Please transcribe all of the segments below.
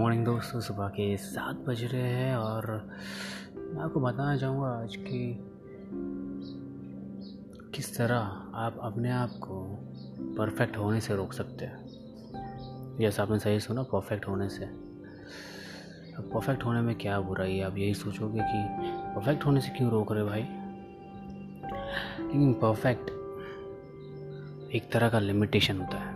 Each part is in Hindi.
मॉर्निंग दोस्तों। सुबह के सात बज रहे हैं और मैं आपको बताना चाहूँगा आज कि किस तरह आप अपने आप को परफेक्ट होने से रोक सकते हैं। जैसा आपने सही सुना, परफेक्ट होने से। अब परफेक्ट होने में क्या बुराई है? आप यही सोचोगे कि परफेक्ट होने से क्यों रोक रहे भाई? लेकिन परफेक्ट एक तरह का लिमिटेशन होता है।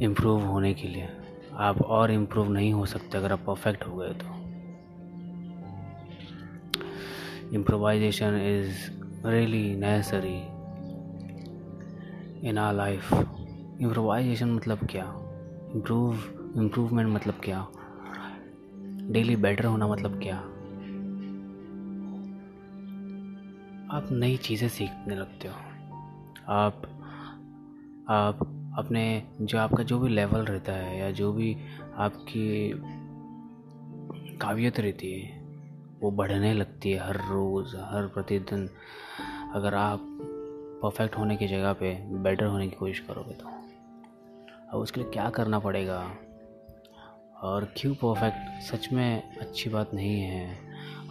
इम्प्रूव होने के लिए। आप और इम्प्रूव नहीं हो सकते अगर आप परफेक्ट हो गए तो। Improvisation is really necessary in our life improvisation मतलब क्या? इम्प्रूव इम्प्रूवमेंट मतलब क्या? डेली बेटर होना मतलब क्या? आप नई चीज़ें सीखने लगते हो। आप आप अपने जो आपका जो भी लेवल रहता है या जो भी आपकी काबिलियत रहती है, वो बढ़ने लगती है हर रोज़, हर प्रतिदिन। अगर आप परफेक्ट होने की जगह पे बेटर होने की कोशिश करोगे तो। अब उसके लिए क्या करना पड़ेगा? और क्यों परफेक्ट सच में अच्छी बात नहीं है।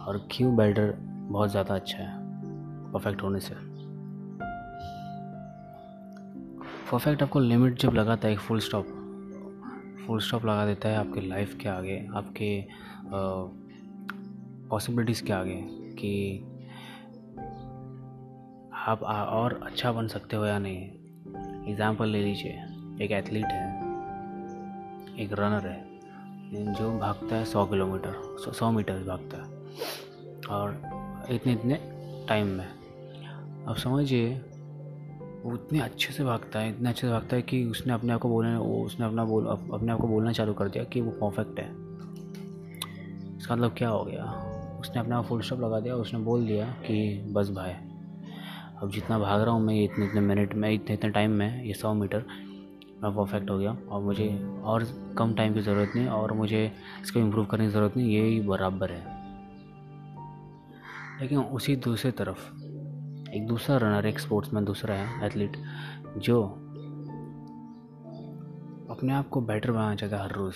और क्यों बेटर बहुत ज़्यादा अच्छा है। परफेक्ट होने से। परफेक्ट आपको लिमिट जब लगाता है एक फुल स्टॉप फुल स्टॉप लगा देता है आपके लाइफ के आगे आपके पॉसिबिलिटीज़ के आगे कि आप आ, और अच्छा बन सकते हो या नहीं। एग्ज़ाम्पल ले लीजिए एक एथलीट है एक रनर है जो भागता है सौ किलोमीटर सौ मीटर भागता है और इतने इतने टाइम में। अब समझिए वो इतने अच्छे से भागता है, इतने अच्छे से भागता है कि उसने अपने आप को बोलने वो उसने अपना बोल अपने आप को बोलना चालू कर दिया कि वो परफेक्ट है। इसका मतलब क्या हो गया? उसने अपना फुल स्टॉप लगा दिया, उसने बोल दिया कि बस भाई अब जितना भाग रहा हूँ मैं इतने इतने मिनट में, इतने इतने टाइम में, ये सौ मीटर मैं परफेक्ट हो गया। और मुझे और कम टाइम की ज़रूरत नहीं, और मुझे इसको इम्प्रूव करने की ज़रूरत नहीं यही बराबर है। लेकिन उसी दूसरी तरफ़ एक दूसरा रनर एक स्पोर्ट्स स्पोर्ट्समैन दूसरा है एथलीट जो अपने आप को बेटर बनाना चाहता है हर रोज़।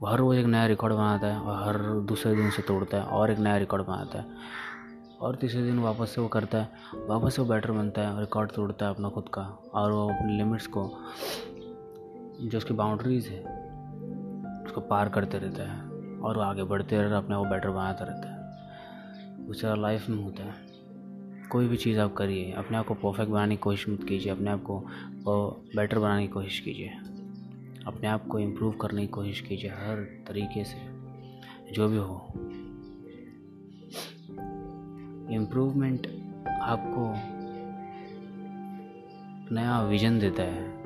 वो हर रोज़ एक नया रिकॉर्ड बनाता है और हर दूसरे दिन से तोड़ता है और एक नया रिकॉर्ड बनाता है। और तीसरे दिन वापस से वो करता है, वापस से वो बेटर बनता है रिकॉर्ड तोड़ता है अपना खुद का और वो अपनी लिमिट्स को, जो उसकी बाउंड्रीज़ है, उसको पार करते रहता है और वो आगे बढ़ते रहता है, अपने को बेटर बनाता रहता है। उसे लाइफ में होता है। कोई भी चीज़ आप करिए, अपने आप को परफेक्ट बनाने की कोशिश मत कीजिए, अपने आप को बेटर बनाने की कोशिश कीजिए। अपने आप को इम्प्रूव करने की कोशिश कीजिए हर तरीके से, जो भी हो। इम्प्रूवमेंट आपको नया विजन देता है,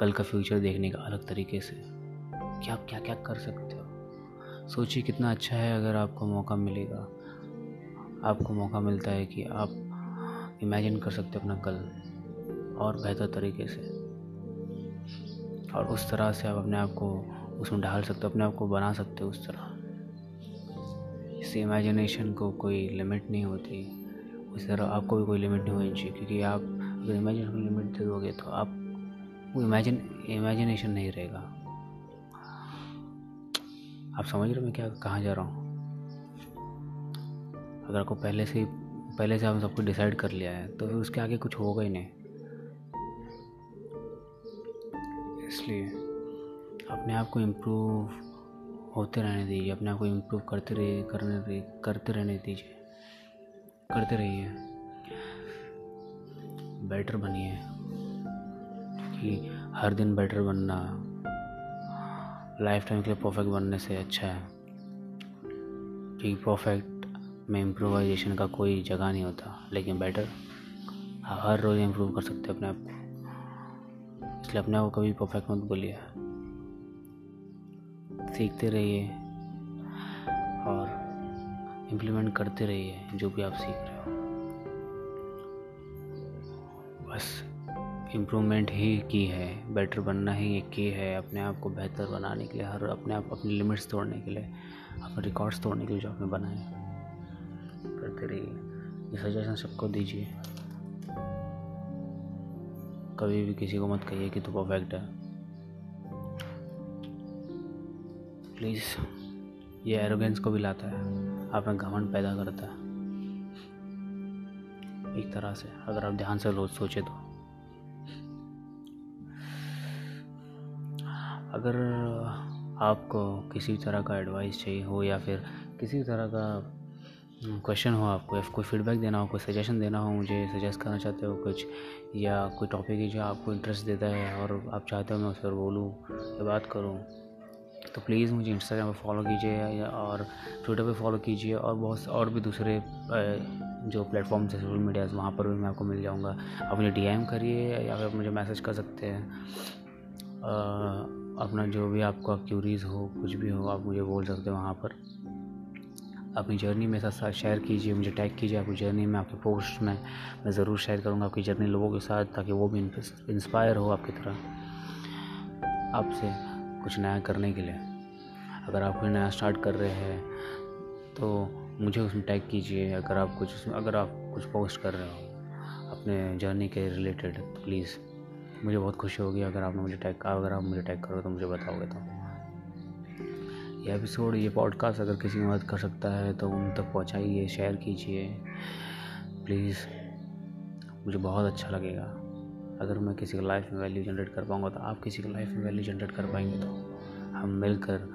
कल का फ्यूचर देखने का अलग तरीके से। कि आप क्या क्या कर सकते हो? सोचिए कितना अच्छा है अगर आपको मौका मिलेगा। आपको मौका मिलता है कि आप इमेजिन कर सकते अपना कल और बेहतर तरीके से। और उस तरह से आप अपने आप को उसमें ढाल सकते हो, अपने आप को बना सकते हो उस तरह। इस इमेजिनेशन को कोई लिमिट नहीं होती। उस तरह आपको भी कोई लिमिट नहीं होनी चाहिए, क्योंकि आप अगर इमेजिन को लिमिट दे दोगे तो आप वो इमेजिन इमेजिनेशन नहीं रहेगा। आप समझ रहे हो मैं क्या, कहाँ जा रहा हूँ? अगर आपको पहले से पहले से आपने सब कुछ डिसाइड कर लिया है तो फिर उसके आगे कुछ होगा ही नहीं। इसलिए अपने आप को इम्प्रूव होते रहने दीजिए, अपने आप को इम्प्रूव करते रहिए, करने करते रहने दीजिए, करते रहिए। बेटर बनिए। कि हर दिन बेटर बनना लाइफ टाइम के लिए परफेक्ट बनने से अच्छा है। कि परफेक्ट में इम्प्रोवाइजेशन का कोई जगह नहीं होता, लेकिन बेटर हर रोज़ इम्प्रूव कर सकते अपने आप को। इसलिए अपने आप को कभी परफेक्ट मत बोलिए। सीखते रहिए और इम्प्लीमेंट करते रहिए जो भी आप सीख रहे हो। बस इम्प्रूवमेंट ही की है बेटर बनना ही एक की है अपने आप को बेहतर बनाने के लिए, हर अपने आप अपनी लिमिट्स तोड़ने के लिए, अपने रिकॉर्ड्स तोड़ने के लिए जो आपने बनाए करते ये सजेशन सबको दीजिए। कभी भी किसी को मत कहिए कि तू परफेक्ट है। प्लीज़ ये एरोगेंस को भी लाता है। आप में घमंड पैदा करता है। एक तरह से, अगर आप ध्यान से रोज सोचे तो। अगर आपको किसी तरह का एडवाइस चाहिए हो या फिर किसी तरह का क्वेश्चन हो आपको, या कोई फीडबैक देना हो, कोई सजेशन देना हो, मुझे सजेस्ट करना चाहते हो कुछ, या कोई टॉपिक है जो आपको इंटरेस्ट देता है और आप चाहते हो मैं उस पर बोलूँ या बात करूँ तो प्लीज़ मुझे इंस्टाग्राम पर फॉलो कीजिए और ट्विटर पे फॉलो कीजिए, और बहुत और भी दूसरे जो प्लेटफॉर्म है सोशल मीडिया वहाँ पर भी मैं आपको मिल जाऊँगा। आप मुझे डी करिए, या फिर मुझे मैसेज कर सकते हैं। अपना जो भी आपका क्यूरीज हो, कुछ भी हो, आप मुझे बोल सकते हो वहाँ पर। अपनी जर्नी मेरे साथ शेयर कीजिए, मुझे टैग कीजिए आपकी जर्नी में, आपके पोस्ट में। मैं ज़रूर शेयर करूँगा आपकी जर्नी लोगों के साथ, ताकि वो भी इंस्पायर हो आपकी तरह आपसे कुछ नया करने के लिए। अगर आप कोई नया स्टार्ट कर रहे हैं तो मुझे उसमें टैग कीजिए। अगर आप कुछ अगर आप कुछ पोस्ट कर रहे हो अपने जर्नी के रिलेटेड तो प्लीज़ मुझे बहुत खुशी होगी। अगर आपने मुझे टैग अगर आप मुझे टैग करो तो मुझे बताओगे तो। ये एपिसोड ये पॉडकास्ट अगर किसी की मदद कर सकता है तो उन तक पहुँचाइए शेयर कीजिए। प्लीज़ मुझे बहुत अच्छा लगेगा। अगर मैं किसी की लाइफ में वैल्यू जनरेट कर पाऊँगा तो आप किसी की लाइफ में वैल्यू जनरेट कर पाएँगे तो हम मिलकर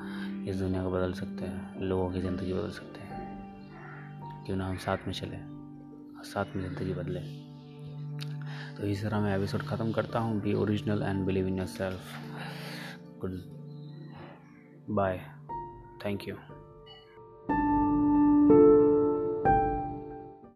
इस दुनिया को बदल सकते हैं, लोगों की ज़िंदगी बदल सकते हैं। क्यों ना हम साथ में चलें और साथ में ज़िंदगी बदलें। तो इस तरह मैं एपिसोड ख़त्म करता हूँ। Be original and believe in yourself good bye Thank you.